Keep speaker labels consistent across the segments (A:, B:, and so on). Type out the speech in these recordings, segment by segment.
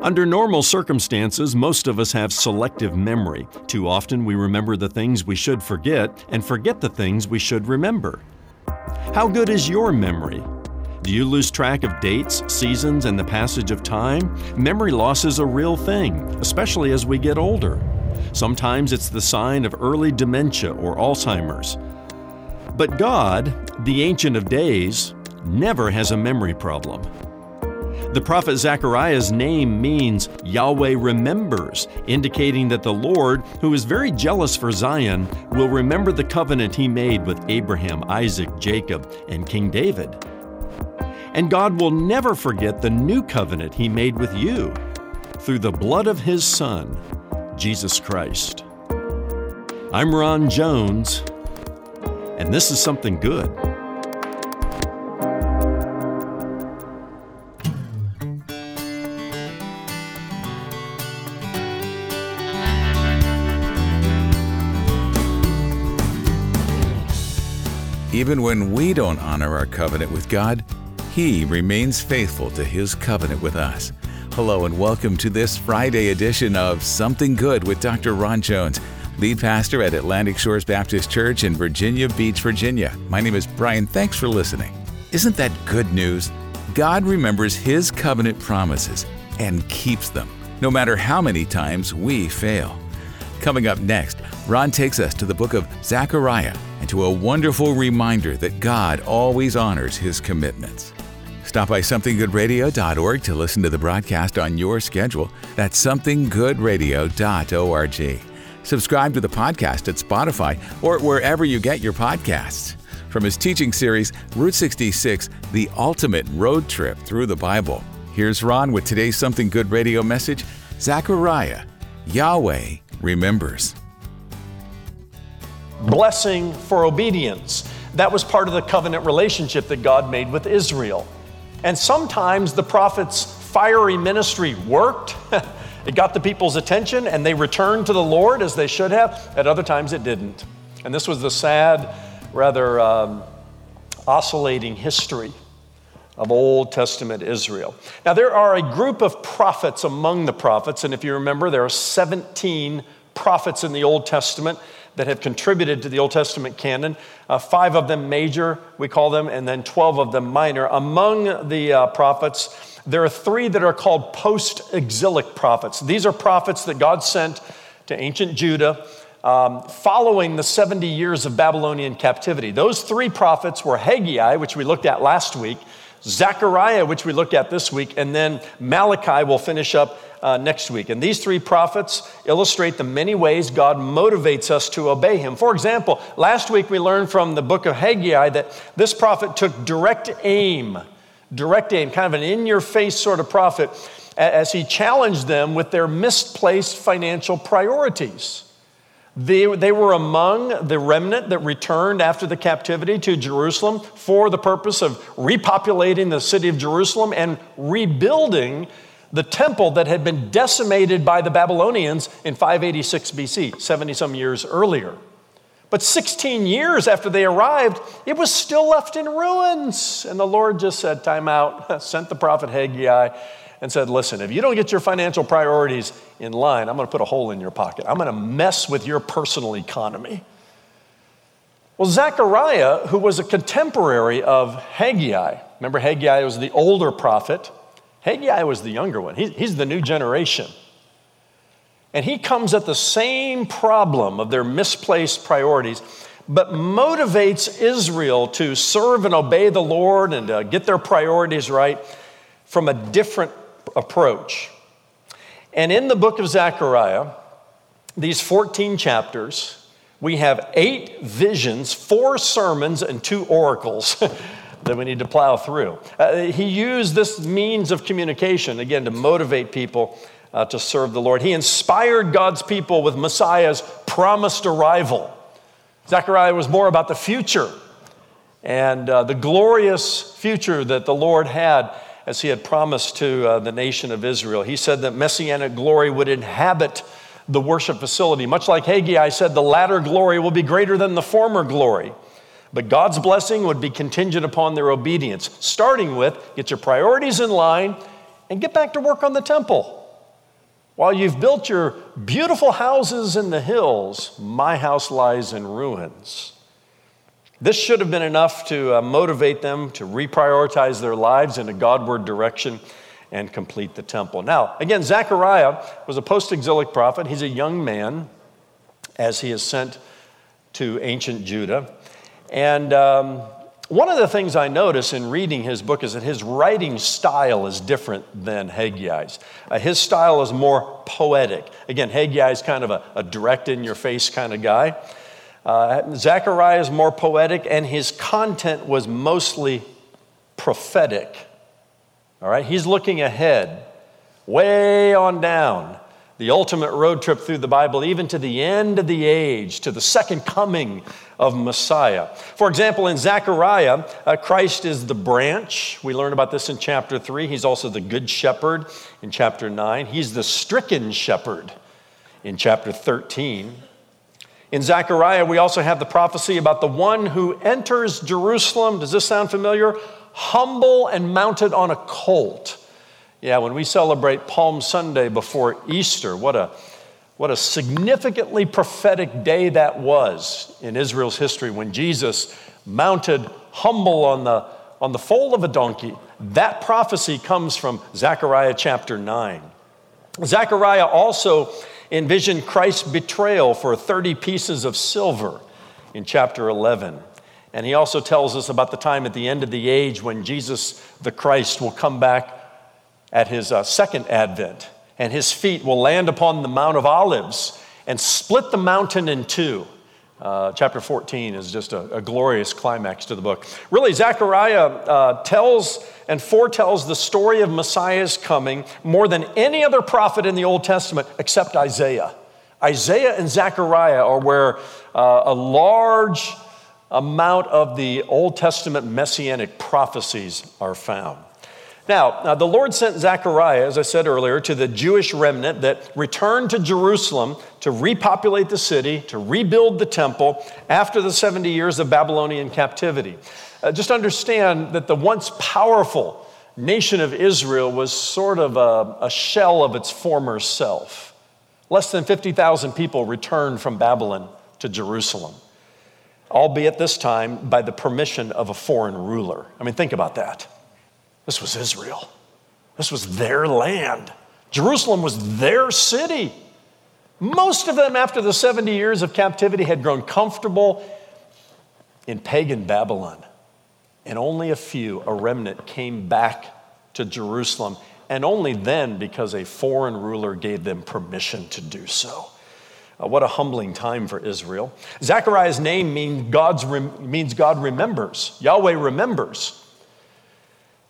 A: Under normal circumstances, most of us have selective memory. Too often, we remember the things we should forget and forget the things we should remember. How good is your memory? Do you lose track of dates, seasons, and the passage of time? Memory loss is a real thing, especially as we get older. Sometimes it's the sign of early dementia or Alzheimer's. But God, the Ancient of Days, never has a memory problem. The prophet Zechariah's name means Yahweh remembers, indicating that the Lord, who is very jealous for Zion, will remember the covenant he made with Abraham, Isaac, Jacob, and King David. And God will never forget the new covenant he made with you through the blood of his Son, Jesus Christ. I'm Ron Jones, and this is something good.
B: Even when we don't honor our covenant with God, He remains faithful to His covenant with us. Hello, and welcome to this Friday edition of Something Good with Dr. Ron Jones, lead pastor at Atlantic Shores Baptist Church in Virginia Beach, Virginia. My name is Brian. Thanks for listening. Isn't that good news? God remembers His covenant promises and keeps them, no matter how many times we fail. Coming up next, Ron takes us to the book of Zechariah and to a wonderful reminder that God always honors his commitments. Stop by somethinggoodradio.org to listen to the broadcast on your schedule. That's somethinggoodradio.org. Subscribe to the podcast at Spotify or wherever you get your podcasts. From his teaching series, Route 66 The Ultimate Road Trip Through the Bible. Here's Ron with today's Something Good radio message Zechariah, Yahweh remembers
C: blessing for obedience. That was part of the covenant relationship that God made with Israel. And sometimes the prophet's fiery ministry worked. it got the people's attention and they returned to the Lord as they should have. At other times it didn't. And this was the sad, rather um, oscillating history of Old Testament Israel. Now, there are a group of prophets among the prophets, and if you remember, there are 17 prophets in the Old Testament that have contributed to the Old Testament canon. Uh, five of them major, we call them, and then 12 of them minor. Among the uh, prophets, there are three that are called post exilic prophets. These are prophets that God sent to ancient Judah. Um, following the 70 years of Babylonian captivity. Those three prophets were Haggai, which we looked at last week, Zechariah, which we looked at this week, and then Malachi will finish up uh, next week. And these three prophets illustrate the many ways God motivates us to obey Him. For example, last week we learned from the book of Haggai that this prophet took direct aim, direct aim, kind of an in your face sort of prophet, as he challenged them with their misplaced financial priorities. They, they were among the remnant that returned after the captivity to Jerusalem for the purpose of repopulating the city of Jerusalem and rebuilding the temple that had been decimated by the Babylonians in 586 BC, 70 some years earlier. But 16 years after they arrived, it was still left in ruins. And the Lord just said, Time out, sent the prophet Haggai and said, Listen, if you don't get your financial priorities in line, I'm going to put a hole in your pocket. I'm going to mess with your personal economy. Well, Zechariah, who was a contemporary of Haggai, remember Haggai was the older prophet, Haggai was the younger one, he, he's the new generation. And he comes at the same problem of their misplaced priorities, but motivates Israel to serve and obey the Lord and to get their priorities right from a different approach. And in the book of Zechariah, these 14 chapters, we have eight visions, four sermons, and two oracles that we need to plow through. Uh, he used this means of communication, again, to motivate people uh, to serve the Lord. He inspired God's people with Messiah's promised arrival. Zechariah was more about the future and uh, the glorious future that the Lord had as he had promised to uh, the nation of Israel. He said that messianic glory would inhabit the worship facility. Much like Haggai said, the latter glory will be greater than the former glory. But God's blessing would be contingent upon their obedience, starting with get your priorities in line and get back to work on the temple. While you've built your beautiful houses in the hills, my house lies in ruins. This should have been enough to uh, motivate them to reprioritize their lives in a Godward direction and complete the temple. Now, again, Zechariah was a post exilic prophet. He's a young man as he is sent to ancient Judah. And um, one of the things I notice in reading his book is that his writing style is different than Haggai's. Uh, his style is more poetic. Again, Haggai is kind of a, a direct in your face kind of guy. Uh, Zechariah is more poetic, and his content was mostly prophetic. All right, he's looking ahead, way on down, the ultimate road trip through the Bible, even to the end of the age, to the second coming of Messiah. For example, in Zechariah, uh, Christ is the branch. We learn about this in chapter 3. He's also the good shepherd in chapter 9. He's the stricken shepherd in chapter 13. In Zechariah, we also have the prophecy about the one who enters Jerusalem. Does this sound familiar? Humble and mounted on a colt. Yeah, when we celebrate Palm Sunday before Easter, what a, what a significantly prophetic day that was in Israel's history when Jesus mounted humble on the, on the foal of a donkey. That prophecy comes from Zechariah chapter 9. Zechariah also envisioned Christ's betrayal for 30 pieces of silver in chapter 11. And he also tells us about the time at the end of the age when Jesus the Christ will come back at his uh, second advent, and his feet will land upon the Mount of Olives and split the mountain in two. Uh, chapter 14 is just a, a, glorious climax to the book. Really, Zechariah uh, tells and foretells the story of Messiah's coming more than any other prophet in the Old Testament except Isaiah. Isaiah and Zechariah are where uh, a large amount of the Old Testament messianic prophecies are found. Now, now, the Lord sent Zechariah, as I said earlier, to the Jewish remnant that returned to Jerusalem to repopulate the city, to rebuild the temple after the 70 years of Babylonian captivity. Uh, just understand that the once powerful nation of Israel was sort of a, a shell of its former self. Less than 50,000 people returned from Babylon to Jerusalem, albeit this time by the permission of a foreign ruler. I mean, think about that. This was Israel. This was their land. Jerusalem was their city. Most of them, after the 70 years of captivity, had grown comfortable in pagan Babylon. And only a few, a remnant, came back to Jerusalem, and only then because a foreign ruler gave them permission to do so. Uh, what a humbling time for Israel. Zechariah's name mean God's, means God remembers. Yahweh remembers.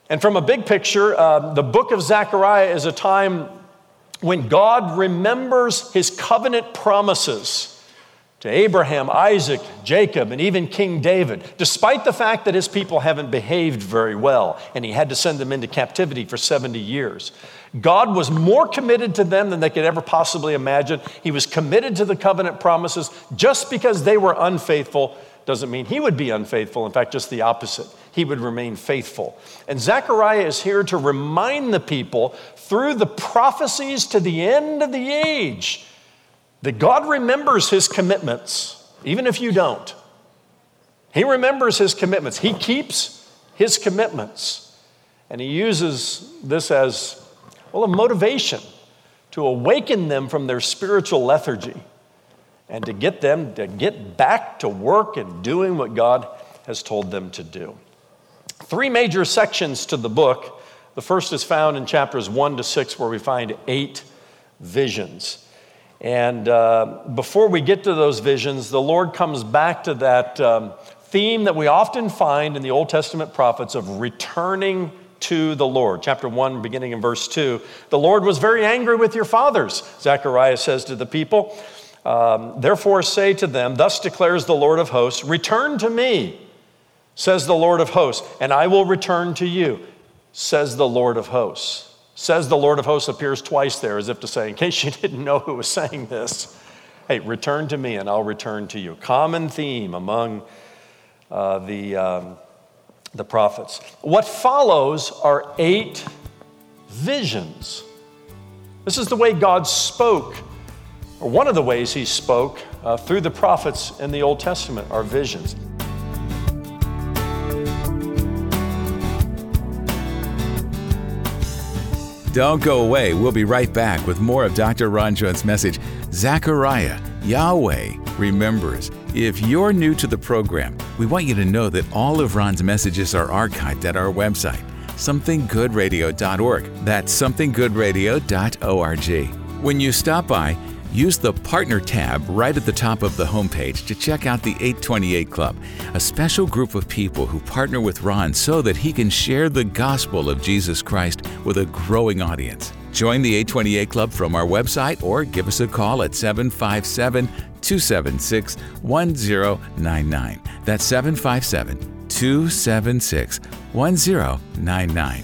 C: And from a big picture, uh, the book of Zechariah is a time when God remembers his covenant promises to Abraham, Isaac, Jacob, and even King David, despite the fact that his people haven't behaved very well and he had to send them into captivity for 70 years. God was more committed to them than they could ever possibly imagine. He was committed to the covenant promises. Just because they were unfaithful doesn't mean he would be unfaithful. In fact, just the opposite he would remain faithful. And Zechariah is here to remind the people through the prophecies to the end of the age that God remembers his commitments, even if you don't. He remembers his commitments, he keeps his commitments. And he uses this as, well, a motivation to awaken them from their spiritual lethargy and to get them to get back to work and doing what God has told them to do. Three major sections to the book. The first is found in chapters 1 to 6, where we find eight visions. And uh, before we get to those visions, the Lord comes back to that um, theme that we often find in the Old Testament prophets of returning to the Lord. Chapter 1, beginning in verse 2. The Lord was very angry with your fathers, Zechariah says to the people. Um, Therefore, say to them, Thus declares the Lord of hosts, Return to me says the Lord of hosts, and I will return to you, says the Lord of hosts. Says the Lord of hosts appears twice there as if to say, in case you didn't know who was saying this, hey, return to me and I'll return to you. Common theme among uh, the, um, the prophets. What follows are eight visions. This is the way God spoke, or one of the ways He spoke uh, through the prophets in the Old Testament are visions.
B: Don't go away. We'll be right back with more of Dr. Ron Jones' message Zechariah, Yahweh remembers. If you're new to the program, we want you to know that all of Ron's messages are archived at our website, somethinggoodradio.org. That's somethinggoodradio.org. When you stop by, use the Partner tab right at the top of the homepage to check out the 828 Club, a special group of people who partner with Ron so that he can share the gospel of Jesus Christ with a growing audience. Join the 828 Club from our website or give us a call at 757 276 1099. That's 757 276 1099.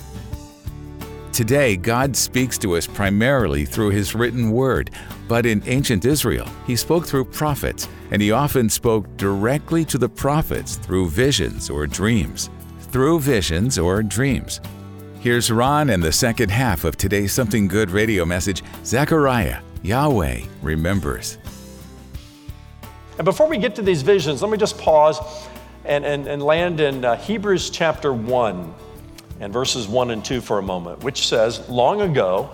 B: Today, God speaks to us primarily through His written word, but in ancient Israel, He spoke through prophets, and He often spoke directly to the prophets through visions or dreams. Through visions or dreams. Here's Ron and the second half of today's Something Good radio message Zechariah, Yahweh remembers.
C: And before we get to these visions, let me just pause and, and, and land in uh, Hebrews chapter 1 and verses 1 and 2 for a moment, which says, Long ago,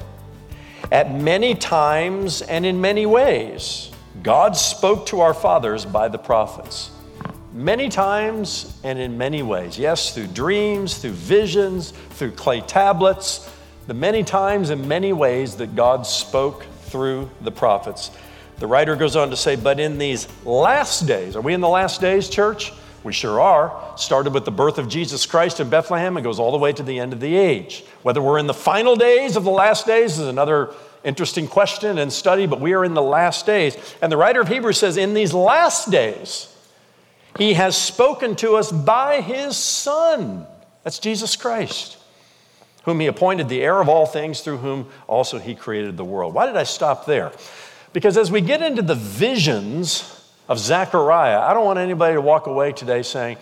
C: at many times and in many ways, God spoke to our fathers by the prophets. Many times and in many ways. Yes, through dreams, through visions, through clay tablets, the many times and many ways that God spoke through the prophets. The writer goes on to say, But in these last days, are we in the last days, church? We sure are. Started with the birth of Jesus Christ in Bethlehem and goes all the way to the end of the age. Whether we're in the final days of the last days is another interesting question and study, but we are in the last days. And the writer of Hebrews says, In these last days, he has spoken to us by his Son. That's Jesus Christ, whom he appointed the heir of all things, through whom also he created the world. Why did I stop there? Because as we get into the visions, of Zechariah, I don't want anybody to walk away today saying,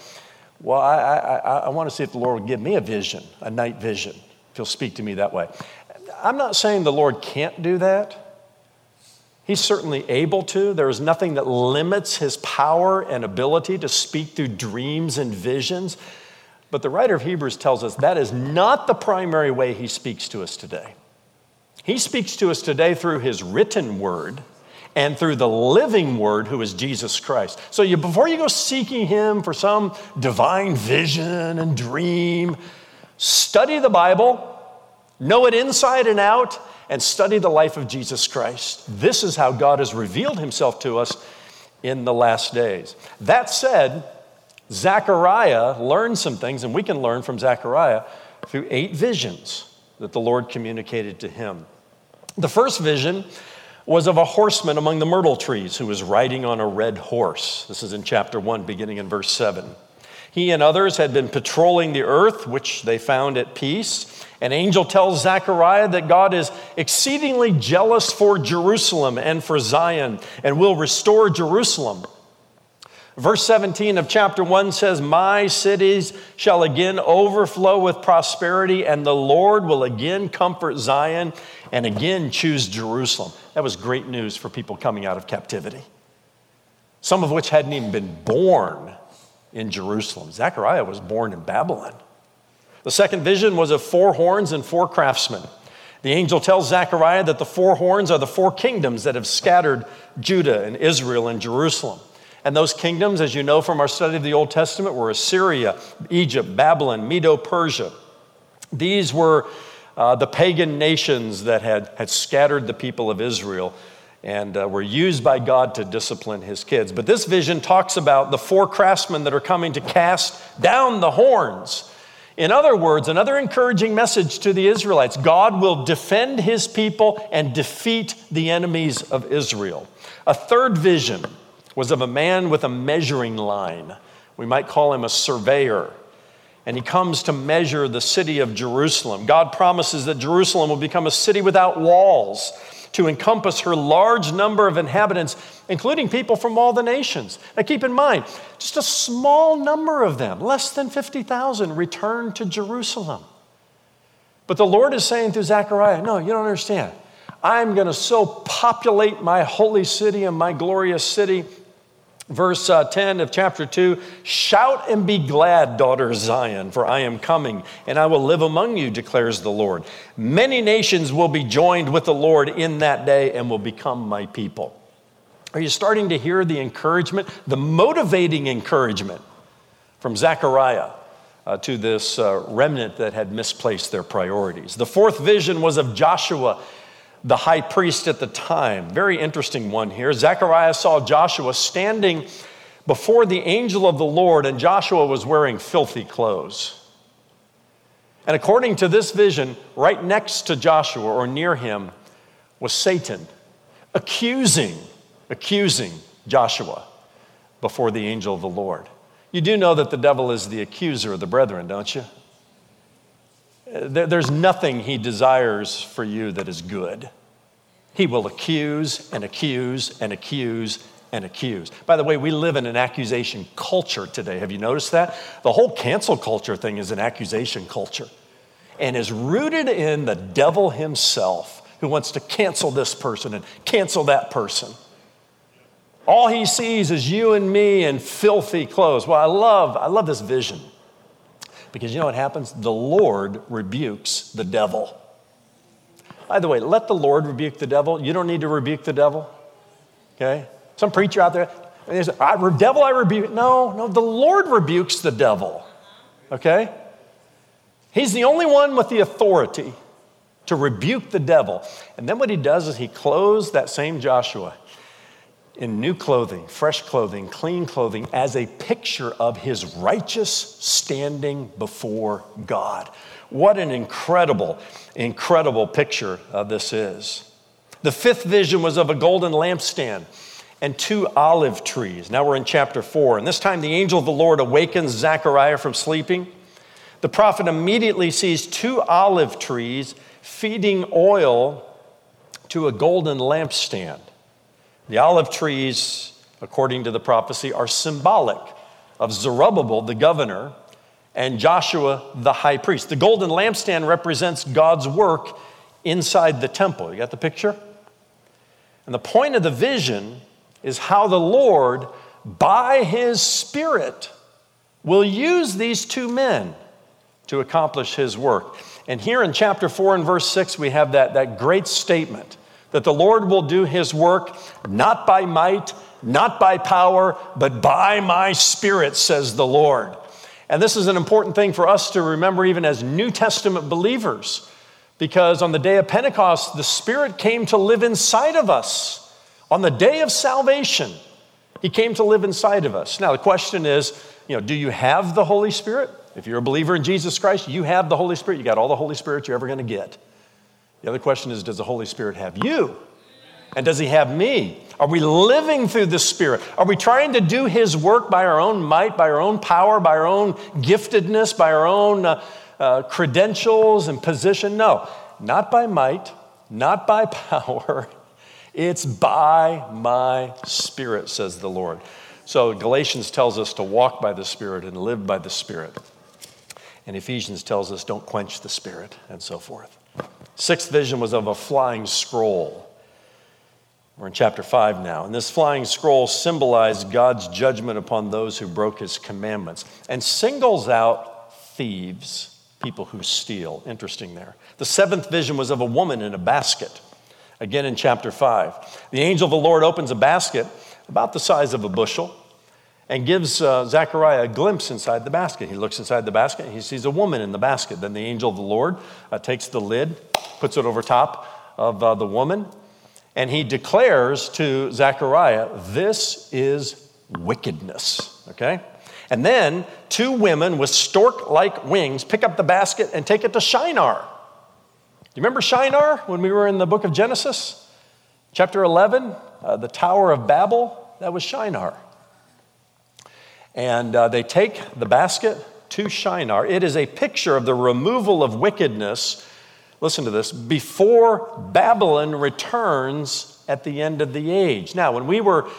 C: Well, I, I, I want to see if the Lord will give me a vision, a night vision, if He'll speak to me that way. I'm not saying the Lord can't do that. He's certainly able to. There is nothing that limits his power and ability to speak through dreams and visions. But the writer of Hebrews tells us that is not the primary way he speaks to us today. He speaks to us today through his written word and through the living word who is Jesus Christ. So you, before you go seeking him for some divine vision and dream, study the Bible, know it inside and out, and study the life of Jesus Christ. This is how God has revealed himself to us in the last days. That said, Zechariah learned some things, and we can learn from Zechariah through eight visions that the Lord communicated to him. The first vision was of a horseman among the myrtle trees who was riding on a red horse. This is in chapter 1, beginning in verse 7. He and others had been patrolling the earth, which they found at peace. An angel tells Zechariah that God is exceedingly jealous for Jerusalem and for Zion and will restore Jerusalem. Verse 17 of chapter 1 says, My cities shall again overflow with prosperity, and the Lord will again comfort Zion and again choose Jerusalem. That was great news for people coming out of captivity, some of which hadn't even been born in Jerusalem. Zechariah was born in Babylon. The second vision was of four horns and four craftsmen. The angel tells Zechariah that the four horns are the four kingdoms that have scattered Judah and Israel and Jerusalem. And those kingdoms, as you know from our study of the Old Testament, were Assyria, Egypt, Babylon, Medo Persia. These were uh, the pagan nations that had, had scattered the people of Israel and uh, were used by God to discipline his kids. But this vision talks about the four craftsmen that are coming to cast down the horns. In other words, another encouraging message to the Israelites God will defend his people and defeat the enemies of Israel. A third vision was of a man with a measuring line. We might call him a surveyor and he comes to measure the city of Jerusalem. God promises that Jerusalem will become a city without walls to encompass her large number of inhabitants, including people from all the nations. Now, keep in mind, just a small number of them, less than 50,000, returned to Jerusalem. But the Lord is saying through Zechariah, no, you don't understand. I'm going to so populate my holy city and my glorious city. Verse uh, 10 of chapter 2 Shout and be glad, daughter Zion, for I am coming, and I will live among you, declares the Lord. Many nations will be joined with the Lord in that day and will become my people. Are you starting to hear the encouragement, the motivating encouragement from Zechariah? uh, to this uh, remnant that had misplaced their priorities. The fourth vision was of Joshua, the high priest at the time. Very interesting one here. Zechariah saw Joshua standing before the angel of the Lord, and Joshua was wearing filthy clothes. And according to this vision, right next to Joshua or near him was Satan, accusing, accusing Joshua before the angel of the Lord. You do know that the devil is the accuser of the brethren, don't you? There's nothing he desires for you that is good. He will accuse and accuse and accuse and accuse. By the way, we live in an accusation culture today. Have you noticed that? The whole cancel culture thing is an accusation culture and is rooted in the devil himself who wants to cancel this person and cancel that person. All he sees is you and me in filthy clothes. Well, I love, I love this vision. Because you know what happens? The Lord rebukes the devil. By the way, let the Lord rebuke the devil. You don't need to rebuke the devil. Okay? Some preacher out there, I, devil, I rebuke. No, no, the Lord rebukes the devil. Okay? He's the only one with the authority to rebuke the devil. And then what he does is he clothes that same Joshua in new clothing, fresh clothing, clean clothing, as a picture of his righteous standing before God. What an incredible, incredible picture uh, this is. The fifth vision was of a golden lampstand and two olive trees. Now we're in chapter four, and this time the angel of the Lord awakens Zechariah from sleeping. The prophet immediately sees two olive trees feeding oil to a golden lampstand. The olive trees, according to the prophecy, are symbolic of Zerubbabel, the governor, and Joshua, the high priest. The golden lampstand represents God's work inside the temple. You got the picture? And the point of the vision is how the Lord, by his Spirit, will use these two men to accomplish his work. And here in chapter 4 and verse 6, we have that, that great statement that the Lord will do his work not by might, not by power, but by my spirit, says the Lord. And this is an important thing for us to remember, even as New Testament believers, because on the day of Pentecost, the Spirit came to live inside of us. On the day of salvation, He came to live inside of us. Now, the question is, you know, do you have the Holy Spirit? If you're a believer in Jesus Christ, you have the Holy Spirit. You got all the Holy Spirit you're ever going to get. The other question is Does the Holy Spirit have you? And does He have me? Are we living through the Spirit? Are we trying to do His work by our own might, by our own power, by our own giftedness, by our own uh, uh, credentials and position? No, not by might, not by power. It's by my Spirit, says the Lord. So Galatians tells us to walk by the Spirit and live by the Spirit. And Ephesians tells us don't quench the Spirit and so forth. Sixth vision was of a flying scroll. We're in chapter 5 now. And this flying scroll symbolized God's judgment upon those who broke his commandments and singles out thieves, people who steal. Interesting there. The seventh vision was of a woman in a basket. Again in chapter 5. The angel of the Lord opens a basket about the size of a bushel and gives uh, Zechariah a glimpse inside the basket. He looks inside the basket and he sees a woman in the basket. Then the angel of the Lord uh, takes the lid, puts it over top of uh, the woman, and he declares to Zechariah, This is wickedness. Okay? And then two women with stork like wings pick up the basket and take it to Shinar. Do you remember Shinar when we were in the book of Genesis? Chapter 11, uh, the Tower of Babel? That was Shinar. And uh, they take the basket to Shinar. It is a picture of the removal of wickedness, listen to this, before Babylon returns at the end of the age. Now, when we were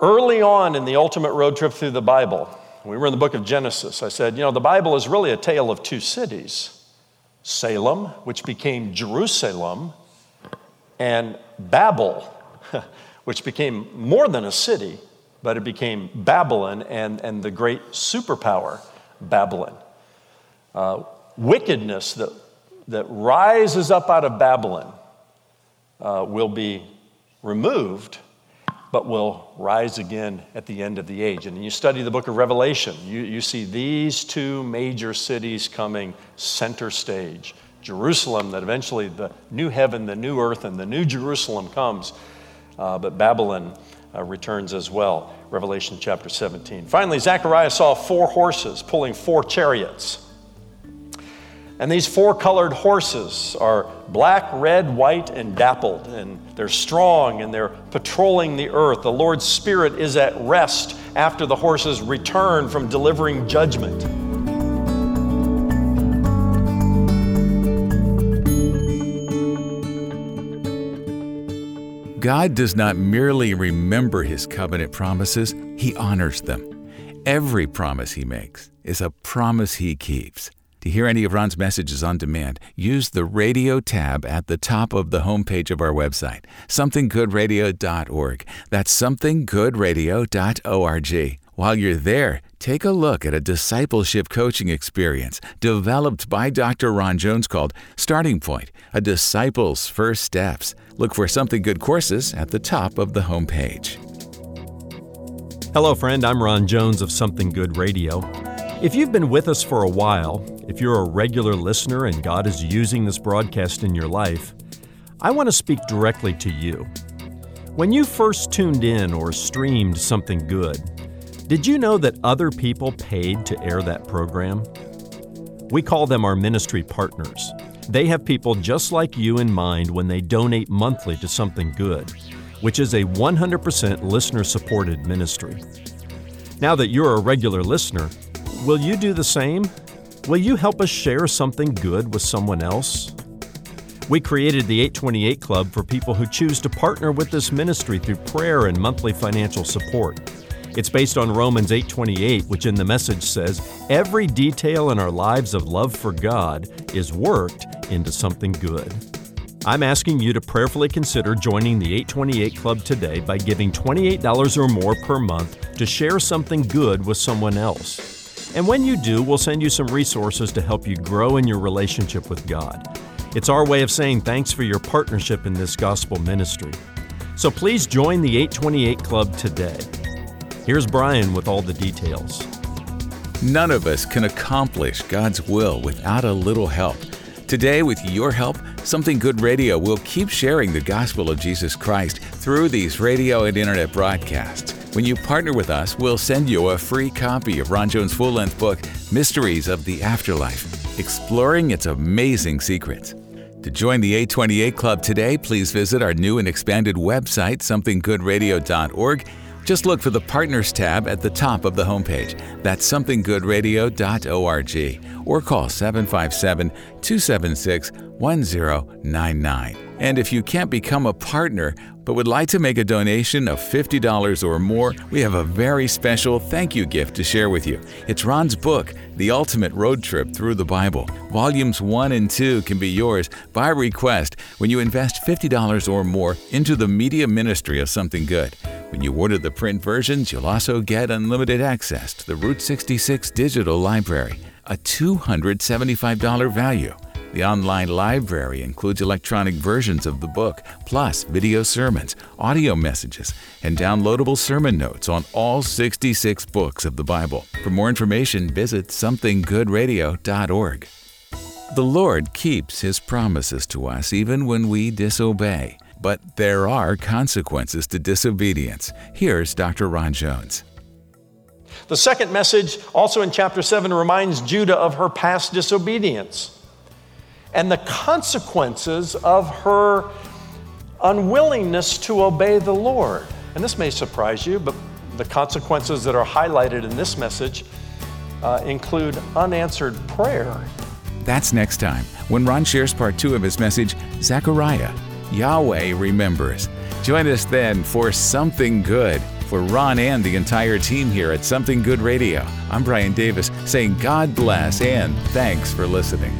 C: early on in the ultimate road trip through the Bible, we were in the book of Genesis, I said, you know, the Bible is really a tale of two cities. Salem, which became Jerusalem, and Babel, which became more than a city, but it became Babylon and, and the great superpower, Babylon. Uh, wickedness that, that rises up out of Babylon uh, will be removed, but will rise again at the end of the age. And you study the book of Revelation, you, you see these two major cities coming center stage. Jerusalem, that eventually the new heaven, the new earth, and the new Jerusalem comes, uh, but Babylon uh, returns as well. Revelation chapter 17. Finally, Zechariah saw four horses pulling four chariots. And these four colored horses are black, red, white, and dappled. And they're strong and they're patrolling the earth. The Lord's Spirit is at rest after the horses return from delivering judgment.
B: God does not merely remember his covenant promises, he honors them. Every promise he makes is a promise he keeps. To hear any of Ron's messages on demand, use the radio tab at the top of the homepage of our website, somethinggoodradio.org. That's somethinggoodradio.org. While you're there, take a look at a discipleship coaching experience developed by Dr. Ron Jones called Starting Point A Disciple's First Steps. Look for Something Good courses at the top of the homepage.
A: Hello, friend. I'm Ron Jones of Something Good Radio. If you've been with us for a while, if you're a regular listener and God is using this broadcast in your life, I want to speak directly to you. When you first tuned in or streamed something good, did you know that other people paid to air that program? We call them our ministry partners. They have people just like you in mind when they donate monthly to something good, which is a 100% listener supported ministry. Now that you're a regular listener, Will you do the same? Will you help us share something good with someone else? We created the 828 Club for people who choose to partner with this ministry through prayer and monthly financial support. It's based on Romans 8:28, which in the message says, "Every detail in our lives of love for God is worked into something good." I'm asking you to prayerfully consider joining the 828 Club today by giving $28 or more per month to share something good with someone else. And when you do, we'll send you some resources to help you grow in your relationship with God. It's our way of saying thanks for your partnership in this gospel ministry. So please join the 828 Club today. Here's Brian with all the details.
B: None of us can accomplish God's will without a little help. Today, with your help, Something Good Radio will keep sharing the gospel of Jesus Christ through these radio and internet broadcasts. When you partner with us, we'll send you a free copy of Ron Jones' full length book, Mysteries of the Afterlife, exploring its amazing secrets. To join the 828 Club today, please visit our new and expanded website, somethinggoodradio.org. Just look for the Partners tab at the top of the homepage. That's somethinggoodradio.org or call 757 276 1099. And if you can't become a partner, but would like to make a donation of $50 or more, we have a very special thank you gift to share with you. It's Ron's book, The Ultimate Road Trip Through the Bible. Volumes 1 and 2 can be yours by request when you invest $50 or more into the media ministry of something good. When you order the print versions, you'll also get unlimited access to the Route 66 digital library, a $275 value. The online library includes electronic versions of the book, plus video sermons, audio messages, and downloadable sermon notes on all 66 books of the Bible. For more information, visit somethinggoodradio.org. The Lord keeps His promises to us even when we disobey, but there are consequences to disobedience. Here's Dr. Ron Jones.
C: The second message, also in chapter 7, reminds Judah of her past disobedience and the consequences of her unwillingness to obey the Lord. And this may surprise you, but the consequences that are highlighted in this message uh, include unanswered prayer.
B: That's next time when Ron shares part two of his message, Zechariah, Yahweh Remembers. Join us then for Something Good. For Ron and the entire team here at Something Good Radio, I'm Brian Davis saying God bless and thanks for listening.